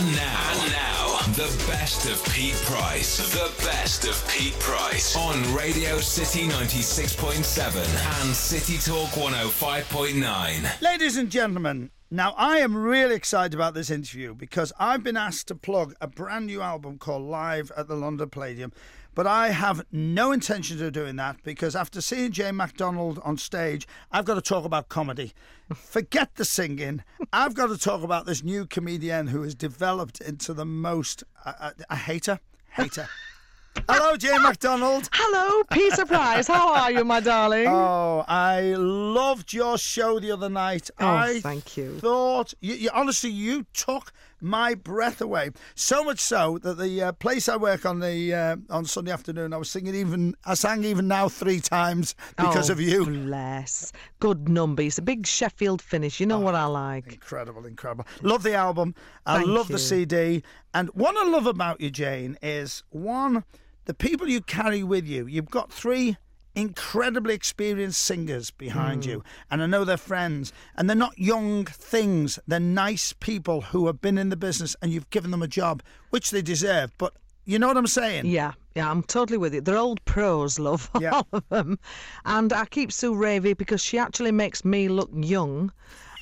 And now, and now, the best of Pete Price. The best of Pete Price on Radio City 96.7 and City Talk 105.9. Ladies and gentlemen, now I am really excited about this interview because I've been asked to plug a brand new album called Live at the London Palladium. But I have no intention of doing that because after seeing Jane McDonald on stage, I've got to talk about comedy. Forget the singing. I've got to talk about this new comedian who has developed into the most. A hater? Hater. Hello, Jane McDonald. Hello, Peter Price. How are you, my darling? Oh, I loved your show the other night. Oh, I thank you. Thought you, you honestly, you took my breath away. So much so that the uh, place I work on the uh, on Sunday afternoon, I was singing even. I sang even now three times because oh, of you. Bless. Good number. It's a big Sheffield finish. You know Oh, what I like. Incredible, incredible. Love the album. I Thank love you. the CD. And what I love about you, Jane, is one, the people you carry with you. You've got three incredibly experienced singers behind you. Mm. And I know they're friends. And they're not young things. They're nice people who have been in the business and you've given them a job, which they deserve. But you know what I'm saying? Yeah, yeah, I'm totally with you. They're old pros, love, Yeah. all of them. And I keep Sue Ravy because she actually makes me look young.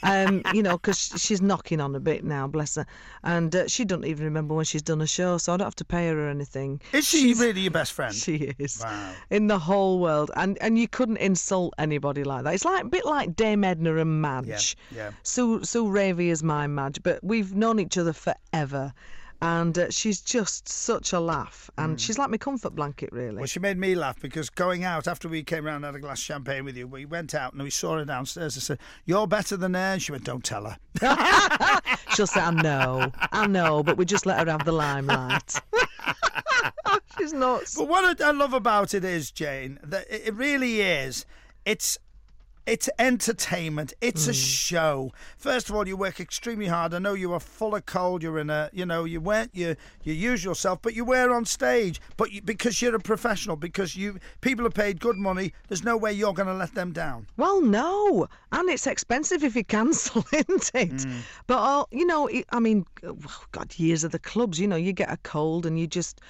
Um, you know, because she's knocking on a bit now, bless her. And uh, she doesn't even remember when she's done a show, so I don't have to pay her or anything. Is she really your best friend? She is Wow. in the whole world, and and you couldn't insult anybody like that. It's like a bit like Dame Edna and Madge. Yeah, yeah. Sue Sue Ravy is my Madge, but we've known each other forever, and uh, she's just such a laugh, and she's like my comfort blanket, really. Well, she made me laugh because going out after we came round and had a glass of champagne with you, we went out and we saw her downstairs. I said, "You're better than her." And she went, "Don't tell her." She'll say, "I know, I know," but we just let her have the limelight. she's nuts. But what I love about it is, Jane, that it really is. It's it's entertainment. It's a show. First of all, you work extremely hard. I know you are full of cold. You're in a, you know, you weren't your your usual self, but you were on stage. But you, because you're a professional, because you people have paid good money, there's no way you're going to let them down. Well, no, and it's expensive if you cancel, isn't it? But uh, you know, I mean, oh, God, years of the clubs. You know, you get a cold and you just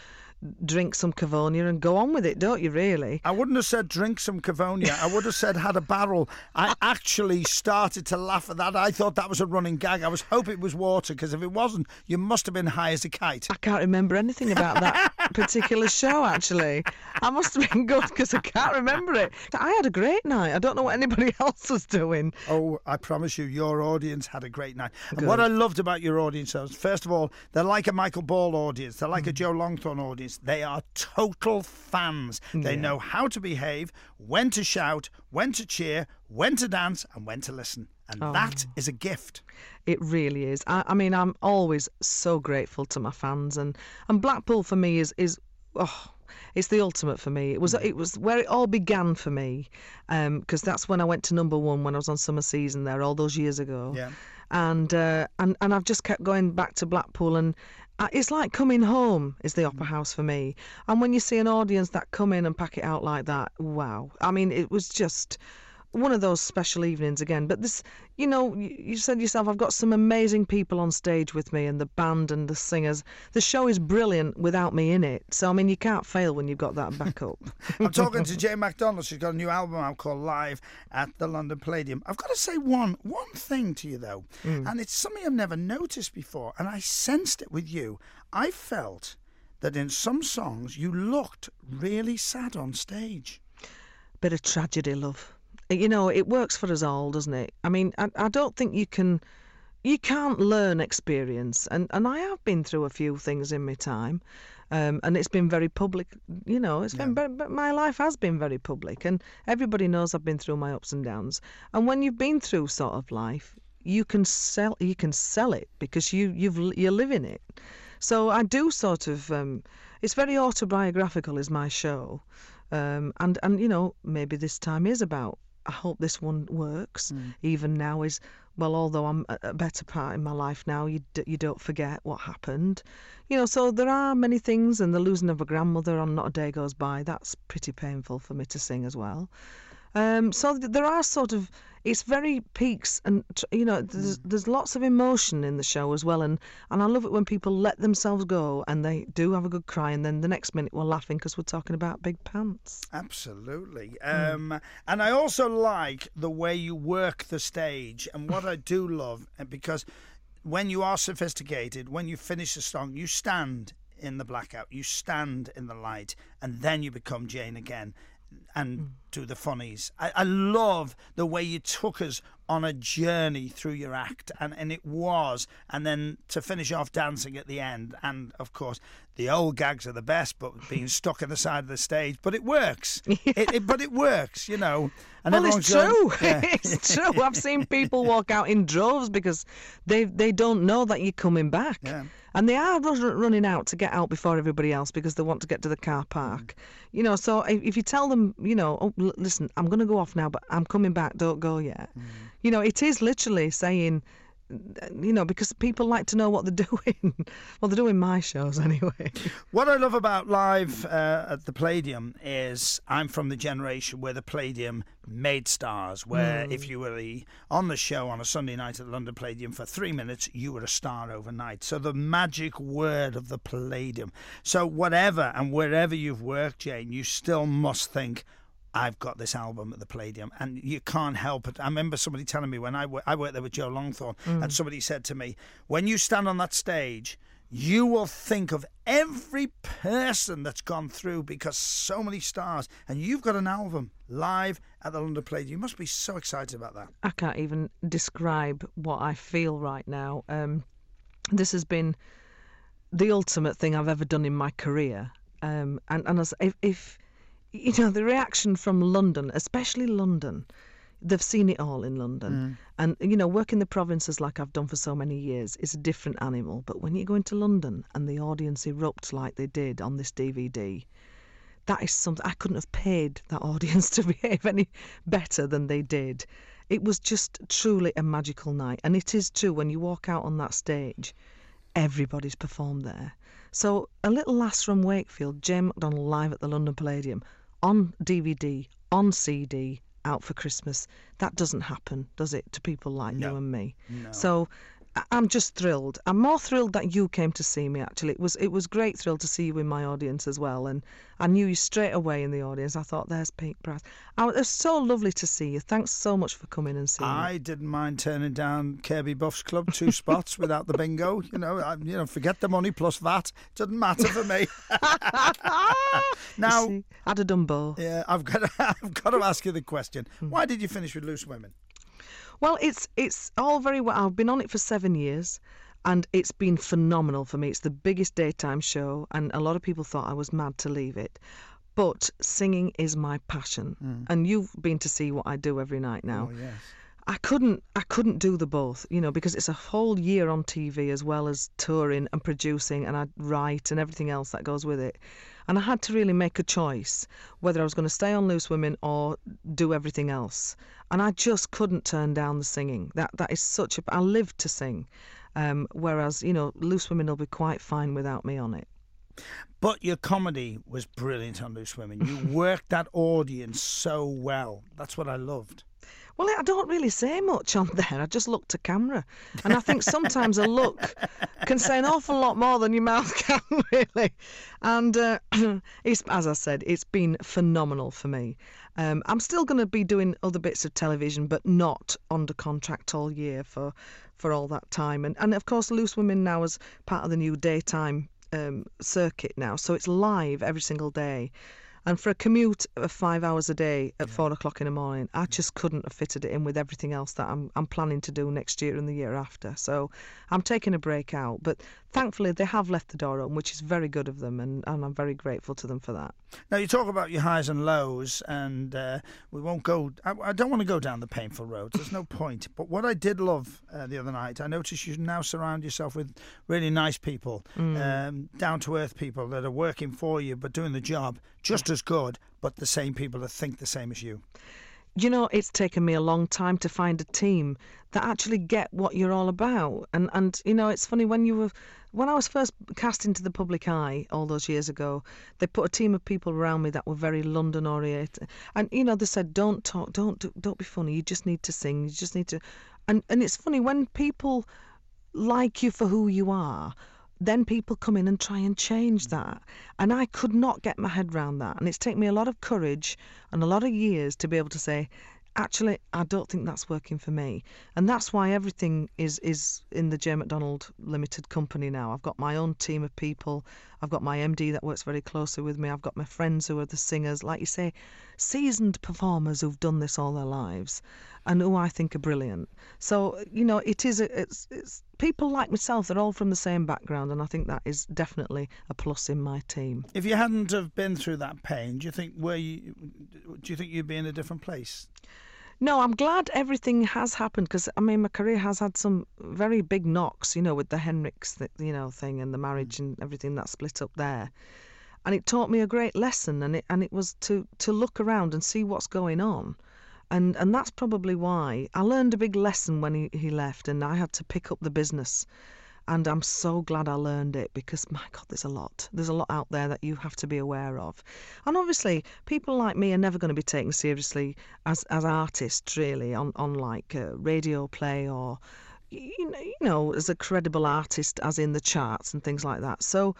drink some Covonia and go on with it, don't you? Really? I wouldn't have said drink some Covonia. I would have said had a barrel. I actually started to laugh at that. I thought that was a running gag. I was hoping it was water because if it wasn't, you must have been high as a kite. I can't remember anything about that particular show. Actually, I must have been good because I can't remember it. I had a great night. I don't know what anybody else was doing. Oh, I promise you, your audience had a great night. And what I loved about your audience was, first of all, they're like a Michael Ball audience. They're like a mm. Joe Longthorne audience. They are total fans. They know how to behave, when to shout, when to cheer, when to dance, and when to listen. And that is a gift. It really is. I, I mean, I'm always so grateful to my fans, and and Blackpool for me is is oh. It's the ultimate for me. It was it was where it all began for me, because that's when I went to number one when I was on summer season there all those years ago. Yeah. And uh, and and I've just kept going back to Blackpool, and Uh, it's like coming home is the opera house for me. And when you see an audience that come in and pack it out like that, wow! I mean, it was just one of those special evenings again. But this, you know, you, said yourself, I've got some amazing people on stage with me, and the band and the singers. The show is brilliant without me in it. So I mean, you can't fail when you've got that backup. I'm talking to Jane McDonald. She's got a new album out called Live at the London Palladium. I've got to say one one thing to you though, mm. and it's something I've never noticed before, and I sensed it with you. I felt that in some songs you looked really sad on stage. bit of tragedy, love. You know, it works for us all, doesn't it? I mean, I, I don't think you can, you can't learn experience, and and I have been through a few things in my time, um, and it's been very public. You know, it's been, but, but my life has been very public, and everybody knows I've been through my ups and downs. And when you've been through sort of life, you can sell, you can sell it because you you've you're living it. So I do sort of. Um, it's very autobiographical, is my show, um, and and you know maybe this time is about. I hope this one works. Mm. Even now is well, although I'm at a better part in my life now, you d- you don't forget what happened, you know. So there are many things, and the losing of a grandmother on Not a Day Goes By. That's pretty painful for me to sing as well. Um, so th- there are sort of it's very peaks and you know there's there's lots of emotion in the show as well and and I love it when people let themselves go and they do have a good cry and then the next minute we're laughing because we're talking about big pants. Absolutely. Um, and I also like the way you work the stage. And what I do love, because when you are sophisticated, when you finish a song, you stand in the blackout, you stand in the light, and then you become Jane again and mm. do the funnies. I, I love the way you took us on a journey through your act, and, and it was, and then to finish off dancing at the end, and of course the old gags are the best, but being stuck in the side of the stage, but it works. It, it, but it works, you know. And well, it's true. going, yeah. it's true. I've seen people walk out in droves because they they don't know that you're coming back. Yeah. And they are run- running out to get out before everybody else because they want to get to the car park. You know, so if, if you tell them, you know, oh, l- listen, I'm going to go off now, but I'm coming back, don't go yet. Mm. You know, it is literally saying, you know, because people like to know what they're doing. well, they're doing my shows anyway. What I love about live uh, at the Palladium is I'm from the generation where the Palladium made stars. Where Hmm. if you were the, on the show on a Sunday night at the London Palladium for three minutes, you were a star overnight. So the magic word of the Palladium. So whatever and wherever you've worked, Jane, you still must think. I've got this album at the Palladium, and you can't help it. I remember somebody telling me when I, I worked there with Joe Longthorne, and somebody said to me, When you stand on that stage, you will think of every person that's gone through because so many stars, and you've got an album live at the London Palladium. You must be so excited about that. I can't even describe what I feel right now. Um, this has been the ultimate thing I've ever done in my career. Um, and and as if, if you know the reaction from London, especially London, they've seen it all in London. Mm. And you know, working the provinces like I've done for so many years is a different animal. But when you go into London and the audience erupts like they did on this DVD, that is something I couldn't have paid that audience to behave any better than they did. It was just truly a magical night. And it is true when you walk out on that stage, everybody's performed there. So a little lass from Wakefield, Jane McDonald live at the London Palladium, on DVD, on CD, out for Christmas. That doesn't happen, does it, to people like No. you and me? No. So I'm just thrilled. I'm more thrilled that you came to see me. Actually, it was it was great thrill to see you in my audience as well, and I knew you straight away in the audience. I thought, "There's Pete Price." I, it was so lovely to see you. Thanks so much for coming and seeing me. I didn't mind turning down Kirkby Buffs Club two spots without the bingo. You know, I, you know, forget the money plus that. Doesn't matter for me. now, See, I'd have done both. yeah, I've got to, I've got to ask you the question: hmm. Why did you finish with Loose Women? Well, it's it's all very well. I've been on it for seven years, and it's been phenomenal for me. It's the biggest daytime show, and a lot of people thought I was mad to leave it. But singing is my passion, hmm. and you've been to see what I do every night now. Oh yes. I couldn't I couldn't do the both, you know, because it's a whole year on TV as well as touring and producing and I write and everything else that goes with it. And I had to really make a choice whether I was going to stay on Loose Women or do everything else. And I just couldn't turn down the singing. That that is such a I live to sing. Um, whereas, you know, Loose Women will be quite fine without me on it. But your comedy was brilliant on Loose Women. You worked that audience so well. That's what I loved. Well, I don't really say much on there. I just look to camera. And I think sometimes a look can say an awful lot more than your mouth can, really. And uh, it's, as I said, it's been phenomenal for me. Um, I'm still going to be doing other bits of television, but not under contract all year for, for all that time. And, and of course, Loose Women now is part of the new daytime um, circuit now. So it's live every single day. And for a commute of five hours a day at four o'clock in the morning, I just couldn't have fitted it in with everything else that I'm I'm planning to do next year and the year after. So I'm taking a break out. But thankfully they have left the door open, which is very good of them and, and I'm very grateful to them for that. Now you talk about your highs and lows, and uh, we won't go. I, I don't want to go down the painful roads. There's no point. But what I did love uh, the other night, I noticed you now surround yourself with really nice people, um, down to earth people that are working for you but doing the job just as good, but the same people that think the same as you. you know, it's taken me a long time to find a team that actually get what you're all about. And and you know, it's funny when you were when I was first cast into the public eye all those years ago, they put a team of people around me that were very London oriented, and you know they said, "Don't talk, don't do, don't be funny. You just need to sing. You just need to," and and it's funny when people like you for who you are. Then people come in and try and change that. And I could not get my head around that. And it's taken me a lot of courage and a lot of years to be able to say, actually, I don't think that's working for me. And that's why everything is, is in the J. McDonald Limited company now. I've got my own team of people. I've got my MD that works very closely with me. I've got my friends who are the singers, like you say, seasoned performers who've done this all their lives and who I think are brilliant. So, you know, it is, a, it's, it's people like myself, they're all from the same background, and I think that is definitely a plus in my team. If you hadn't have been through that pain, do you think were you, do you think you'd be in a different place? No, I'm glad everything has happened because I mean my career has had some very big knocks, you know, with the Henricks, you know, thing and the marriage mm. and everything that split up there, and it taught me a great lesson, and it and it was to to look around and see what's going on, and and that's probably why I learned a big lesson when he, he left, and I had to pick up the business and I'm so glad I learned it because my God, there's a lot. There's a lot out there that you have to be aware of, and obviously, people like me are never going to be taken seriously as as artists, really, on on like a radio play or you know, you know, as a credible artist, as in the charts and things like that. So,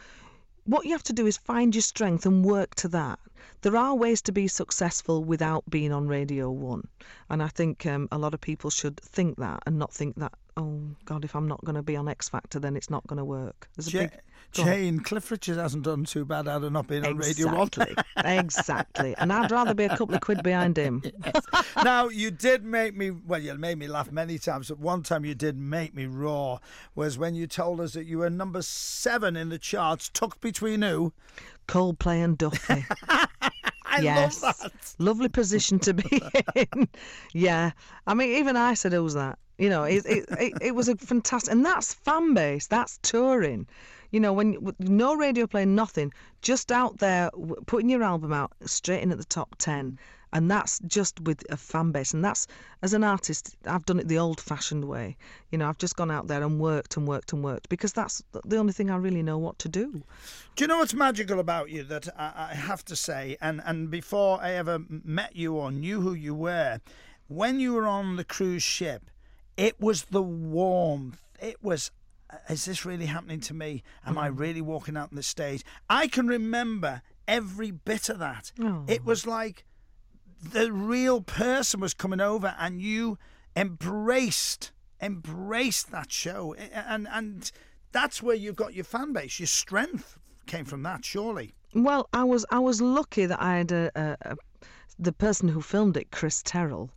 what you have to do is find your strength and work to that. There are ways to be successful without being on Radio 1. And I think um, a lot of people should think that and not think that oh God, if I'm not going to be on X Factor, then it's not going to work. There's a big, Jane, Cliff Richard hasn't done too bad out of not being exactly. on Radio 1. exactly. And I'd rather be a couple of quid behind him. now, you did make me, well, you made me laugh many times, but one time you did make me roar was when you told us that you were number seven in the charts, tucked between who? Coldplay and Duffy. I yes. love that. Lovely position to be in. yeah. I mean, even I said, who's that? You know, it, it, it, it, was a fantastic, and that's fan base, that's touring. You know, when no radio play, nothing, just out there putting your album out straight in at the top 10. And that's just with a fan base. And that's, as an artist, I've done it the old fashioned way. You know, I've just gone out there and worked and worked and worked because that's the only thing I really know what to do. Do you know what's magical about you that I, I have to say? And, and before I ever met you or knew who you were, when you were on the cruise ship, it was the warmth. It was, uh, is this really happening to me? Am mm. I really walking out on the stage? I can remember every bit of that. Oh. It was like the real person was coming over and you embraced embraced that show and and that's where you got your fan base your strength came from that surely well i was i was lucky that i had a, a, a the person who filmed it chris terrill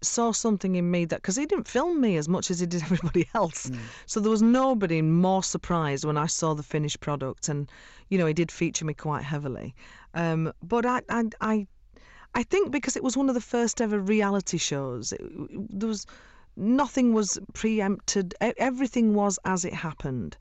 saw something in me that because he didn't film me as much as he did everybody else mm. so there was nobody more surprised when i saw the finished product and you know he did feature me quite heavily um, but I, I, I i think because it was one of the first ever reality shows it, there was nothing was preempted everything was as it happened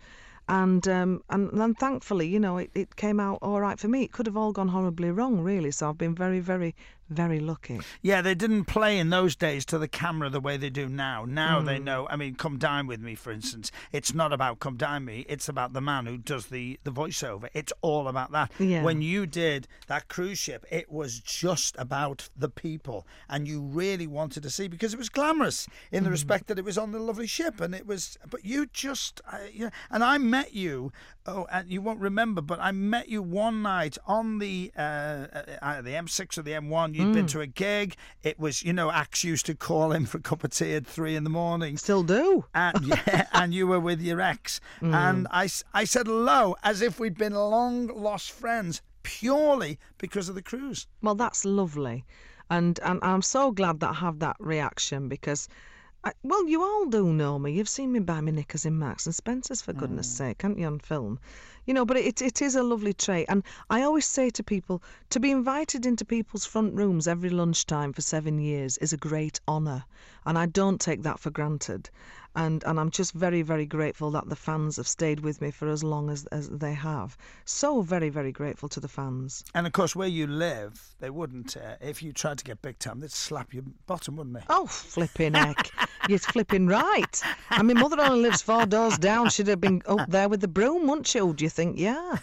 and um, and then thankfully, you know, it, it came out all right for me. It could have all gone horribly wrong, really. So I've been very, very, very lucky. Yeah, they didn't play in those days to the camera the way they do now. Now mm. they know. I mean, Come Dine with Me, for instance. It's not about Come Dine Me. It's about the man who does the the voiceover. It's all about that. Yeah. When you did that cruise ship, it was just about the people, and you really wanted to see because it was glamorous in the mm. respect that it was on the lovely ship, and it was. But you just, uh, yeah. And I met you. Oh, and you won't remember, but I met you one night on the uh, uh, the M6 or the M1 you had mm. been to a gig. It was, you know, Axe used to call him for a cup of tea at three in the morning. Still do. And, yeah, and you were with your ex. Mm. And I, I said hello as if we'd been long lost friends purely because of the cruise. Well, that's lovely. And, and I'm so glad that I have that reaction because I, well, you all do know me. You've seen me buy my knickers in Marks and Spencer's, for goodness mm. sake, can't you, on film? You know, but it, it is a lovely trait. And I always say to people, to be invited into people's front rooms every lunchtime for seven years is a great honour. and I don't take that for granted. And and I'm just very very grateful that the fans have stayed with me for as long as as they have. So very very grateful to the fans. And of course, where you live, they wouldn't. Uh, if you tried to get big time, they'd slap your bottom, wouldn't they? Oh, flipping heck. You're flipping right. I mean, mother only lives four doors down. She'd have been up there with the broom, wouldn't she? Do you think? Yeah.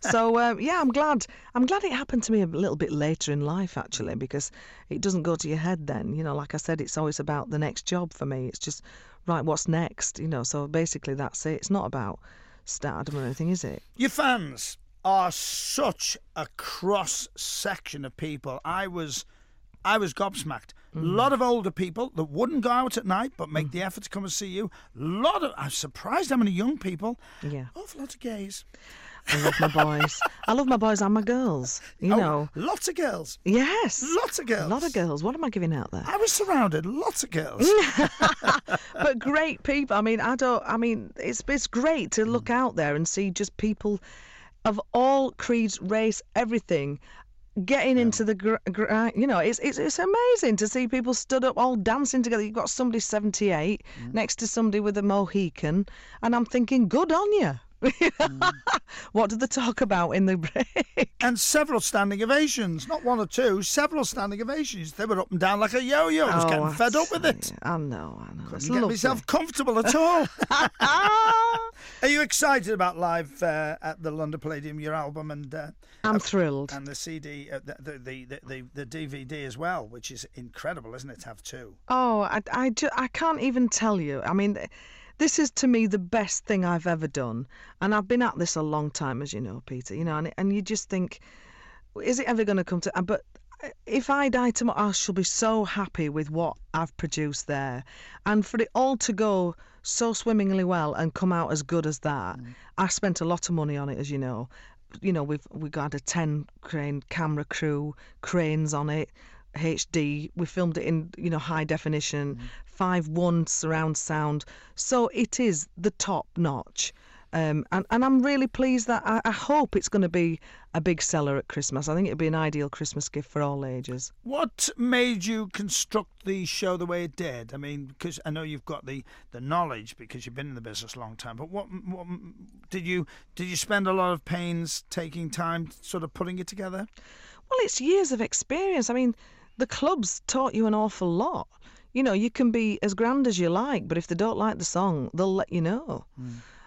So, uh, yeah, I'm glad. I'm glad it happened to me a little bit later in life, actually, because it doesn't go to your head then. You know, like I said, it's always about the next job for me. It's just, right, what's next? You know, so basically that's it. It's not about stardom or anything, is it? Your fans are such a cross section of people. I was, I was gobsmacked. A lot of older people that wouldn't go out at night but make the effort to come and see you. A lot of, I'm surprised how many young people. Yeah. Awful lot of gays. I love my boys. I love my boys and my girls. You Oh, know. lots of girls. Yes. Lots of girls. A lot of girls. What am I giving out there? I was surrounded. Lots of girls. but great people. I mean, I don't. I mean, it's it's great to look Mm. out there and see just people of all creeds, race, everything. Getting into the, gr- gr- you know, it's, it's it's amazing to see people stood up all dancing together. You've got somebody 78 Mm. next to somebody with a Mohican, and I'm thinking, good on you. What did they talk about in the break? and several standing ovations. Not one or two, several standing ovations. They were up and down like a yo-yo. I was Oh, getting fed up with it. I know, I know. Couldn't get lovely. myself comfortable at all. Are you excited about live uh, at the London Palladium, your album and uh, I'm thrilled. and the CD, uh, the, the, the, the, the DVD as well, which is incredible, isn't it, to have two? Oh, I, I, ju- I can't even tell you. I mean, th- this is to me the best thing I've ever done. And I've been at this a long time, as you know, Peter, you know, and, and you just think, is it ever going to come to. But if I die tomorrow, I shall be so happy with what I've produced there. And for it all to go so swimmingly well and come out as good as that, mm. I spent a lot of money on it, as you know. You know, we've we got a ten crane camera crew, cranes on it, HD. We filmed it in you know high definition, mm. Five one surround sound. So it is the top notch. Um, and, and I'm really pleased that I, I hope it's going to be a big seller at Christmas. I think it'd be an ideal Christmas gift for all ages. What made you construct the show the way it did? I mean, because I know you've got the, the knowledge because you've been in the business a long time. But what, what did you did you spend a lot of pains taking time, sort of putting it together? Well, it's years of experience. I mean, the clubs taught you an awful lot. You know, you can be as grand as you like, but if they don't like the song, they'll let you know.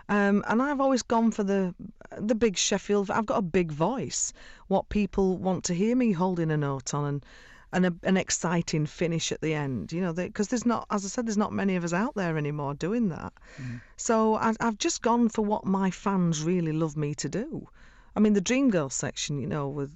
Um, and I've always gone for the the big Sheffield. I've got a big voice. What people want to hear me holding a note on, and and a, an exciting finish at the end. You know, because there's not, as I said, there's not many of us out there anymore doing that. So I, I've just gone for what my fans really love me to do. I mean, the Dream Girl section, you know, with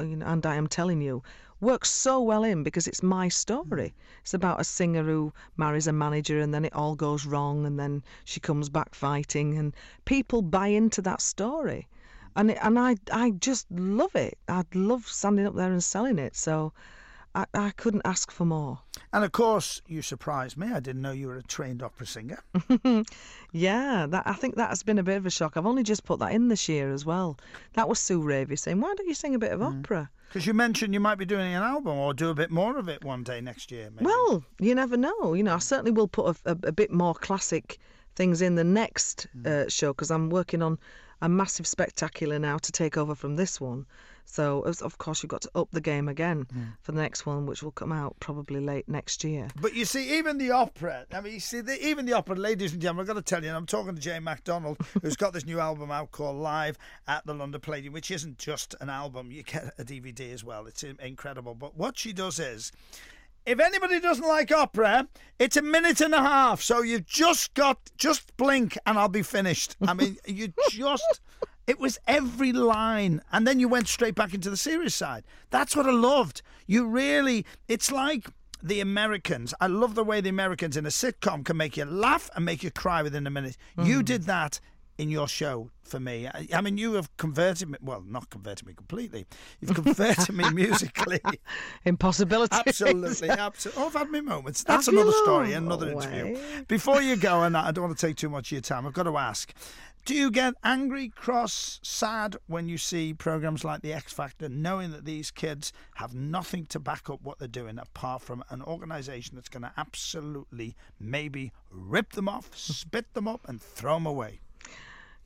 you know, and I am telling you, works so well in because it's my story. Mm. It's about a singer who marries a manager and then it all goes wrong and then she comes back fighting and people buy into that story. And it, and I I just love it. I love standing up there and selling it. So I, I couldn't ask for more. And of course, you surprised me. I didn't know you were a trained opera singer. Yeah, that I think that has been a bit of a shock. I've only just put that in this year as well. That was Sue Ravy saying, "Why don't you sing a bit of mm. opera?" Because you mentioned you might be doing an album or do a bit more of it one day next year. Maybe. Well, you never know. You know, I certainly will put a, a, a bit more classic things in the next uh, show because I'm working on a massive spectacular now to take over from this one. So, of course, you've got to up the game again hmm. for the next one, which will come out probably late next year. But you see, even the opera, I mean, you see, the, even the opera, ladies and gentlemen, I've got to tell you, and I'm talking to Jane McDonald, who's got this new album out called Live at the London Palladium, which isn't just an album, you get a DVD as well. It's incredible. But what she does is, if anybody doesn't like opera, it's a minute and a half. So you've just got, just blink and I'll be finished. I mean, you just. It was every line, and then you went straight back into the serious side. That's what I loved. You really, it's like the Americans. I love the way the Americans in a sitcom can make you laugh and make you cry within a minute. You hmm. did that in your show for me. I, I, mean, you have converted me. Well, not converted me completely. You've converted me musically. Impossibility. Absolutely, absolutely. Oh, I've had my moments. That's have another story, another interview. Before you go, and I don't want to take too much of your time, I've got to ask. Do you get angry, cross, sad when you see programs like The X Factor, knowing that these kids have nothing to back up what they're doing apart from an organisation that's going to absolutely maybe rip them off, spit them up, and throw them away?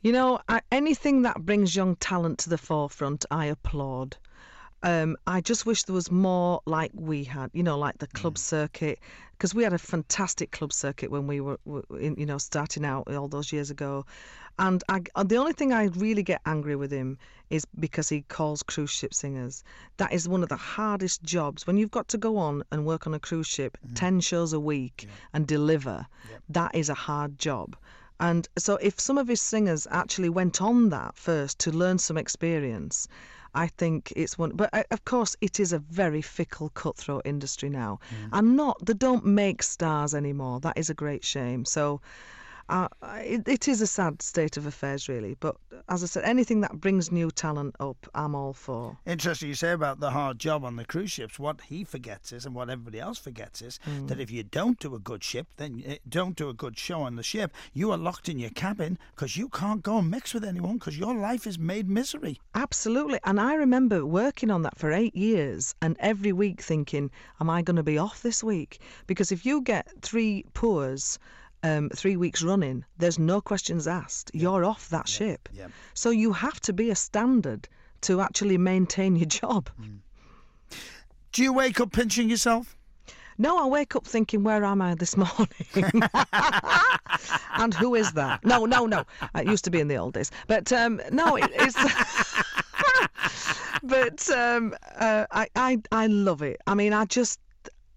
You know, I, anything that brings young talent to the forefront, I applaud. Um, I just wish there was more like we had, you know, like the club circuit, because we had a fantastic club circuit when we were, in, you know, starting out all those years ago. And I, the only thing I really get angry with him is because he calls cruise ship singers. That is one of the hardest jobs. When you've got to go on and work on a cruise ship mm. 10 shows a week yeah. and deliver, yeah. that is a hard job. And so, if some of his singers actually went on that first to learn some experience, I think it's one. But uh, of course, it is a very fickle, cutthroat industry now, mm. and not they don't make stars anymore. That is a great shame. So uh, it, it is a sad state of affairs, really. But as I said, anything that brings new talent up, I'm all for. Interesting you say about the hard job on the cruise ships. What he forgets is, and what everybody else forgets is, mm. that if you don't do a good ship, then eh, don't do a good show on the ship, you are locked in your cabin because you can't go and mix with anyone because your life is made misery. Absolutely. And I remember working on that for eight years and every week thinking, am I going to be off this week? Because if you get three pours, um, three weeks running, there's no questions asked. You're off that ship. So you have to be a standard to actually maintain your job. Mm. Do you wake up pinching yourself? No, I wake up thinking, where am I this morning? and who is that? No, no, no. It used to be in the old days. But um, no, it, it's. but um, uh, I, I, I love it. I mean, I just.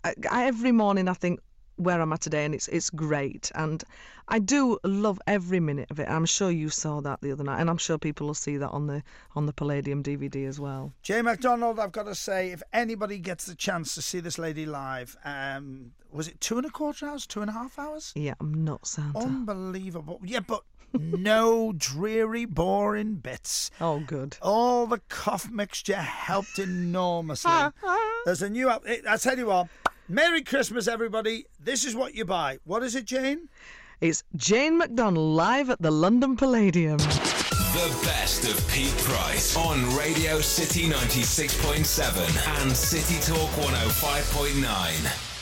I, every morning I think, where I'm at today, and it's it's great. And I do love every minute of it. I'm sure you saw that the other night, and I'm sure people will see that on the on the Palladium DVD as well. Jane McDonald, I've got to say, if anybody gets the chance to see this lady live, um, was it two and a quarter hours, two and a half hours? Yeah, I'm not Santa. Unbelievable. Yeah, but no dreary, boring bits. Oh, good. All the cough mixture helped enormously. There's a new. Up I tell you what. Merry Christmas, everybody. This is what you buy. What is it, Jane? It's Jane McDonald live at the London Palladium. The best of Pete Price on Radio City 96.7 and City Talk 105.9.